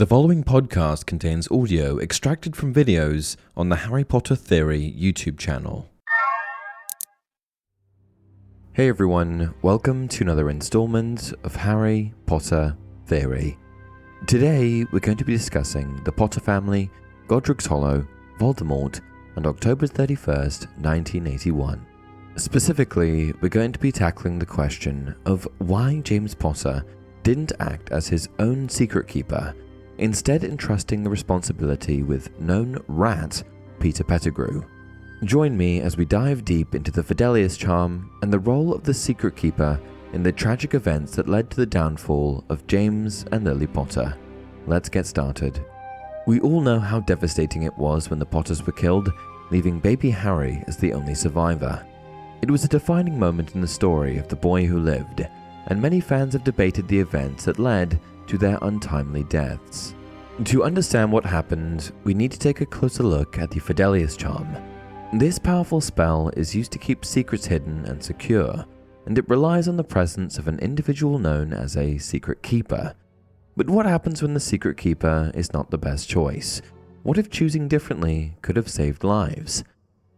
The following podcast contains audio extracted from videos on the Harry Potter Theory YouTube channel. Hey everyone, welcome to another installment of Harry Potter Theory. Today we're going to be discussing the Potter family, Godric's Hollow, Voldemort, and October 31st, 1981. Specifically, we're going to be tackling the question of why James Potter didn't act as his own secret keeper instead entrusting the responsibility with known rat Peter Pettigrew. Join me as we dive deep into the Fidelius charm and the role of the Secret Keeper in the tragic events that led to the downfall of James and Lily Potter. Let's get started. We all know how devastating it was when the Potters were killed, leaving baby Harry as the only survivor. It was a defining moment in the story of the boy who lived, and many fans have debated the events that led to their untimely deaths. To understand what happened, we need to take a closer look at the Fidelius charm. This powerful spell is used to keep secrets hidden and secure, and it relies on the presence of an individual known as a secret keeper. But what happens when the secret keeper is not the best choice? What if choosing differently could have saved lives?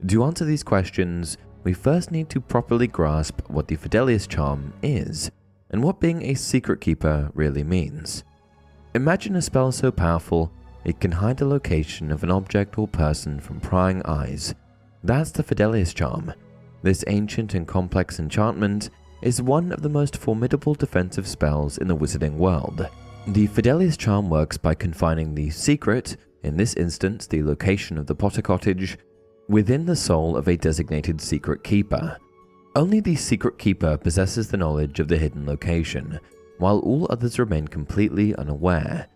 To answer these questions, we first need to properly grasp what the Fidelius charm is and what being a secret keeper really means. Imagine a spell so powerful it can hide the location of an object or person from prying eyes. That's the Fidelius charm. This ancient and complex enchantment is one of the most formidable defensive spells in the wizarding world. The Fidelius charm works by confining the secret, in this instance the location of the Potter cottage, within the soul of a designated secret keeper. Only the secret keeper possesses the knowledge of the hidden location, while all others remain completely unaware.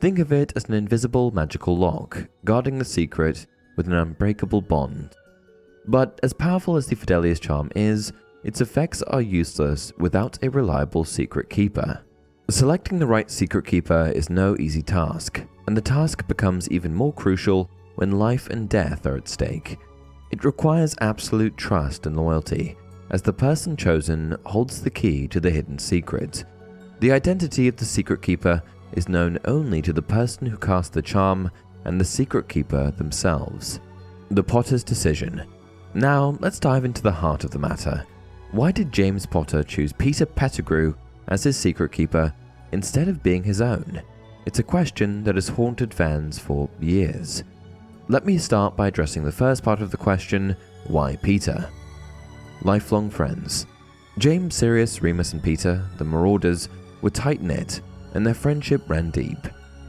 Think of it as an invisible magical lock, guarding the secret with an unbreakable bond. But as powerful as the Fidelius charm is, its effects are useless without a reliable secret keeper. Selecting the right secret keeper is no easy task, and the task becomes even more crucial when life and death are at stake. It requires absolute trust and loyalty, as the person chosen holds the key to the hidden secret. The identity of the secret keeper is known only to the person who cast the charm and the secret keeper themselves. The Potter's decision. Now, let's dive into the heart of the matter. Why did James Potter choose Peter Pettigrew as his secret keeper instead of being his own? It's a question that has haunted fans for years. Let me start by addressing the first part of the question why Peter? Lifelong friends. James, Sirius, Remus, and Peter, the Marauders, were tight knit, and their friendship ran deep.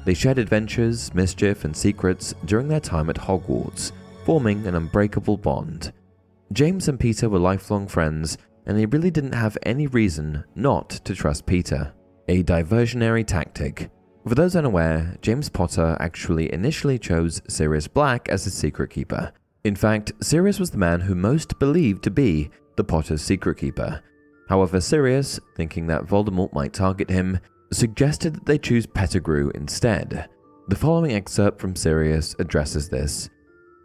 They shared adventures, mischief, and secrets during their time at Hogwarts, forming an unbreakable bond. James and Peter were lifelong friends, and they really didn't have any reason not to trust Peter. A diversionary tactic. For those unaware, James Potter actually initially chose Sirius Black as his secret keeper, in fact, Sirius was the man who most believed to be the Potter's secret keeper. However, Sirius, thinking that Voldemort might target him, suggested that they choose Pettigrew instead. The following excerpt from Sirius addresses this.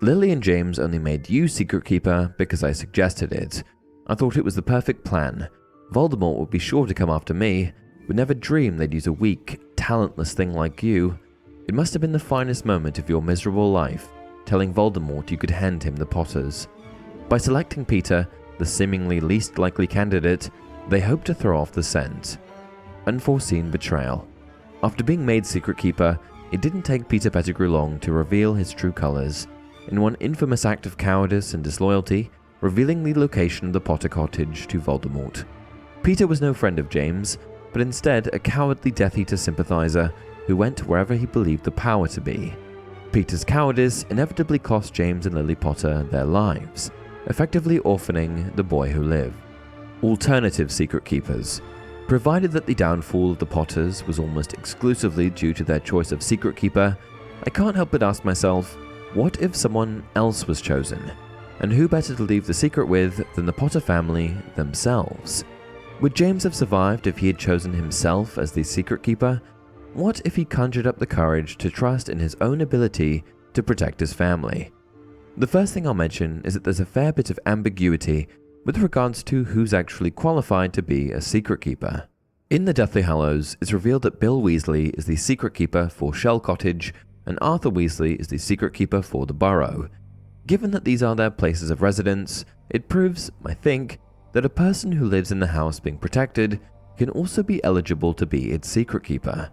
Lily and James only made you secret keeper because I suggested it. I thought it was the perfect plan. Voldemort would be sure to come after me, would never dream they'd use a weak, talentless thing like you. It must have been the finest moment of your miserable life telling Voldemort you could hand him the Potters. By selecting Peter, the seemingly least likely candidate, they hoped to throw off the scent. Unforeseen betrayal. After being made Secret Keeper, it didn't take Peter Pettigrew long to reveal his true colors. In one infamous act of cowardice and disloyalty, revealing the location of the Potter cottage to Voldemort. Peter was no friend of James, but instead a cowardly Death Eater sympathizer who went wherever he believed the power to be. Peter's cowardice inevitably cost James and Lily Potter their lives, effectively orphaning the boy who lived. Alternative secret keepers. Provided that the downfall of the Potters was almost exclusively due to their choice of secret keeper, I can't help but ask myself, what if someone else was chosen? And who better to leave the secret with than the Potter family themselves? Would James have survived if he had chosen himself as the secret keeper what if he conjured up the courage to trust in his own ability to protect his family? The first thing I'll mention is that there's a fair bit of ambiguity with regards to who's actually qualified to be a secret keeper. In the Deathly Hallows, it's revealed that Bill Weasley is the secret keeper for Shell Cottage and Arthur Weasley is the secret keeper for the Burrow. Given that these are their places of residence, it proves, I think, that a person who lives in the house being protected can also be eligible to be its secret keeper.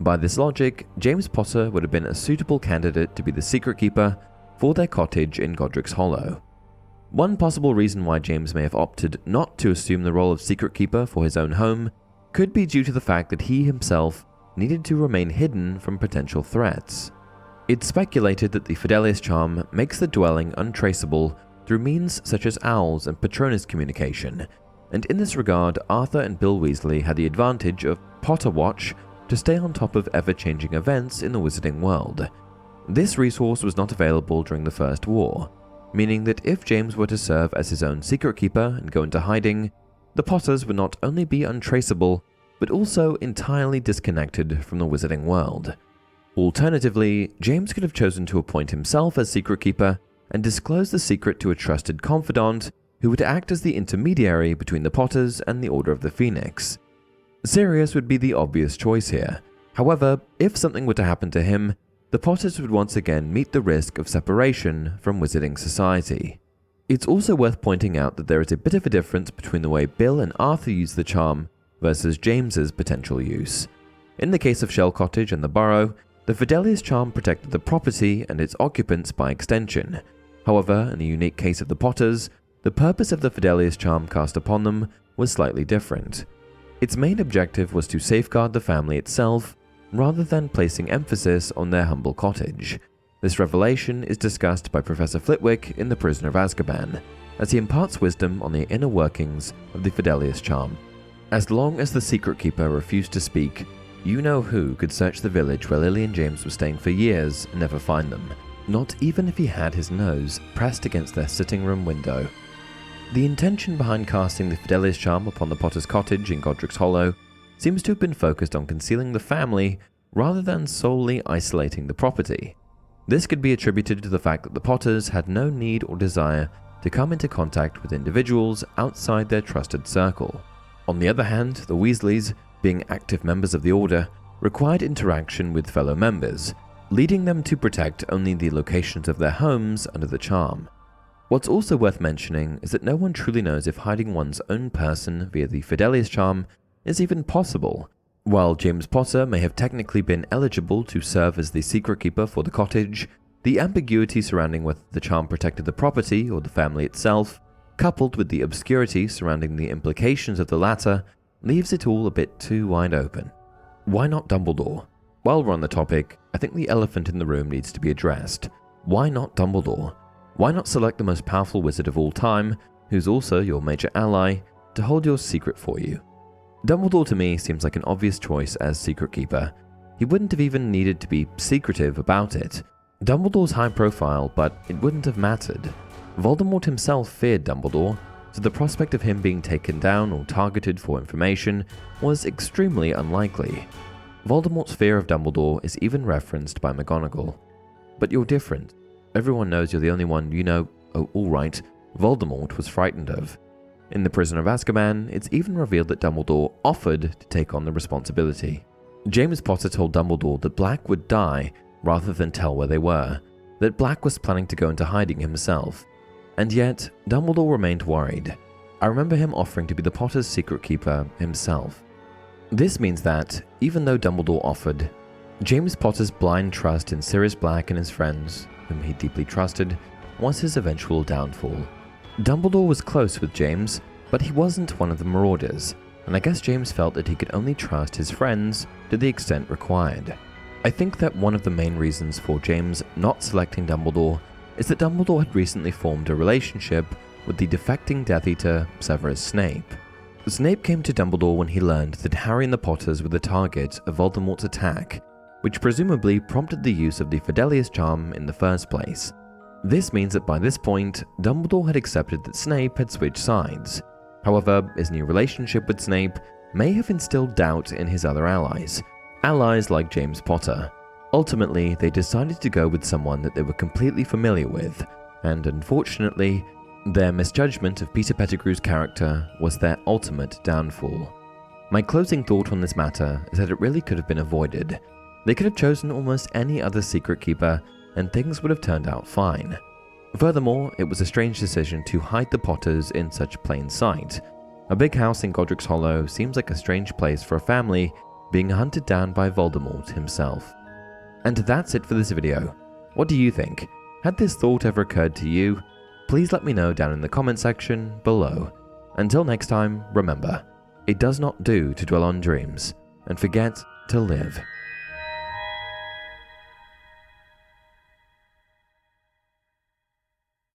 By this logic, James Potter would have been a suitable candidate to be the secret keeper for their cottage in Godric's Hollow. One possible reason why James may have opted not to assume the role of secret keeper for his own home could be due to the fact that he himself needed to remain hidden from potential threats. It's speculated that the Fidelius charm makes the dwelling untraceable through means such as owls and Patronus communication, and in this regard, Arthur and Bill Weasley had the advantage of Potter Watch to stay on top of ever changing events in the wizarding world. This resource was not available during the First War, meaning that if James were to serve as his own secret keeper and go into hiding, the Potters would not only be untraceable, but also entirely disconnected from the wizarding world. Alternatively, James could have chosen to appoint himself as secret keeper and disclose the secret to a trusted confidant who would act as the intermediary between the Potters and the Order of the Phoenix. Sirius would be the obvious choice here. However, if something were to happen to him, the Potters would once again meet the risk of separation from Wizarding Society. It's also worth pointing out that there is a bit of a difference between the way Bill and Arthur use the charm versus James's potential use. In the case of Shell Cottage and the Burrow, the Fidelius charm protected the property and its occupants by extension. However, in the unique case of the Potters, the purpose of the Fidelius charm cast upon them was slightly different. Its main objective was to safeguard the family itself rather than placing emphasis on their humble cottage. This revelation is discussed by Professor Flitwick in The Prisoner of Azkaban, as he imparts wisdom on the inner workings of the Fidelius charm. As long as the secret keeper refused to speak, you know who could search the village where Lily and James were staying for years and never find them, not even if he had his nose pressed against their sitting room window. The intention behind casting the Fidelius charm upon the Potter's cottage in Godric's Hollow seems to have been focused on concealing the family rather than solely isolating the property. This could be attributed to the fact that the Potters had no need or desire to come into contact with individuals outside their trusted circle. On the other hand, the Weasleys being active members of the Order, required interaction with fellow members, leading them to protect only the locations of their homes under the charm. What's also worth mentioning is that no one truly knows if hiding one's own person via the Fidelius charm is even possible. While James Potter may have technically been eligible to serve as the secret keeper for the cottage, the ambiguity surrounding whether the charm protected the property or the family itself, coupled with the obscurity surrounding the implications of the latter, leaves it all a bit too wide open. Why not Dumbledore? While we're on the topic, I think the elephant in the room needs to be addressed. Why not Dumbledore? Why not select the most powerful wizard of all time, who's also your major ally, to hold your secret for you? Dumbledore to me seems like an obvious choice as Secret Keeper. He wouldn't have even needed to be secretive about it. Dumbledore's high profile, but it wouldn't have mattered. Voldemort himself feared Dumbledore, so the prospect of him being taken down or targeted for information was extremely unlikely. Voldemort's fear of Dumbledore is even referenced by McGonagall. But you're different. Everyone knows you're the only one you know, oh, alright, Voldemort was frightened of. In The Prisoner of Azkaban, it's even revealed that Dumbledore offered to take on the responsibility. James Potter told Dumbledore that Black would die rather than tell where they were, that Black was planning to go into hiding himself, and yet, Dumbledore remained worried. I remember him offering to be the Potter's secret keeper himself. This means that, even though Dumbledore offered, James Potter's blind trust in Sirius Black and his friends, whom he deeply trusted, was his eventual downfall. Dumbledore was close with James, but he wasn't one of the Marauders, and I guess James felt that he could only trust his friends to the extent required. I think that one of the main reasons for James not selecting Dumbledore is that Dumbledore had recently formed a relationship with the defecting Death Eater Severus Snape. Snape came to Dumbledore when he learned that Harry and the Potters were the target of Voldemort's attack, which presumably prompted the use of the Fidelius charm in the first place. This means that by this point, Dumbledore had accepted that Snape had switched sides. However, his new relationship with Snape may have instilled doubt in his other allies, allies like James Potter. Ultimately, they decided to go with someone that they were completely familiar with, and unfortunately, their misjudgment of Peter Pettigrew's character was their ultimate downfall. My closing thought on this matter is that it really could have been avoided. They could have chosen almost any other secret keeper, and things would have turned out fine. Furthermore, it was a strange decision to hide the Potters in such plain sight. A big house in Godric's Hollow seems like a strange place for a family being hunted down by Voldemort himself. And that's it for this video. What do you think? Had this thought ever occurred to you? Please let me know down in the comment section below. Until next time, remember, it does not do to dwell on dreams and forget to live.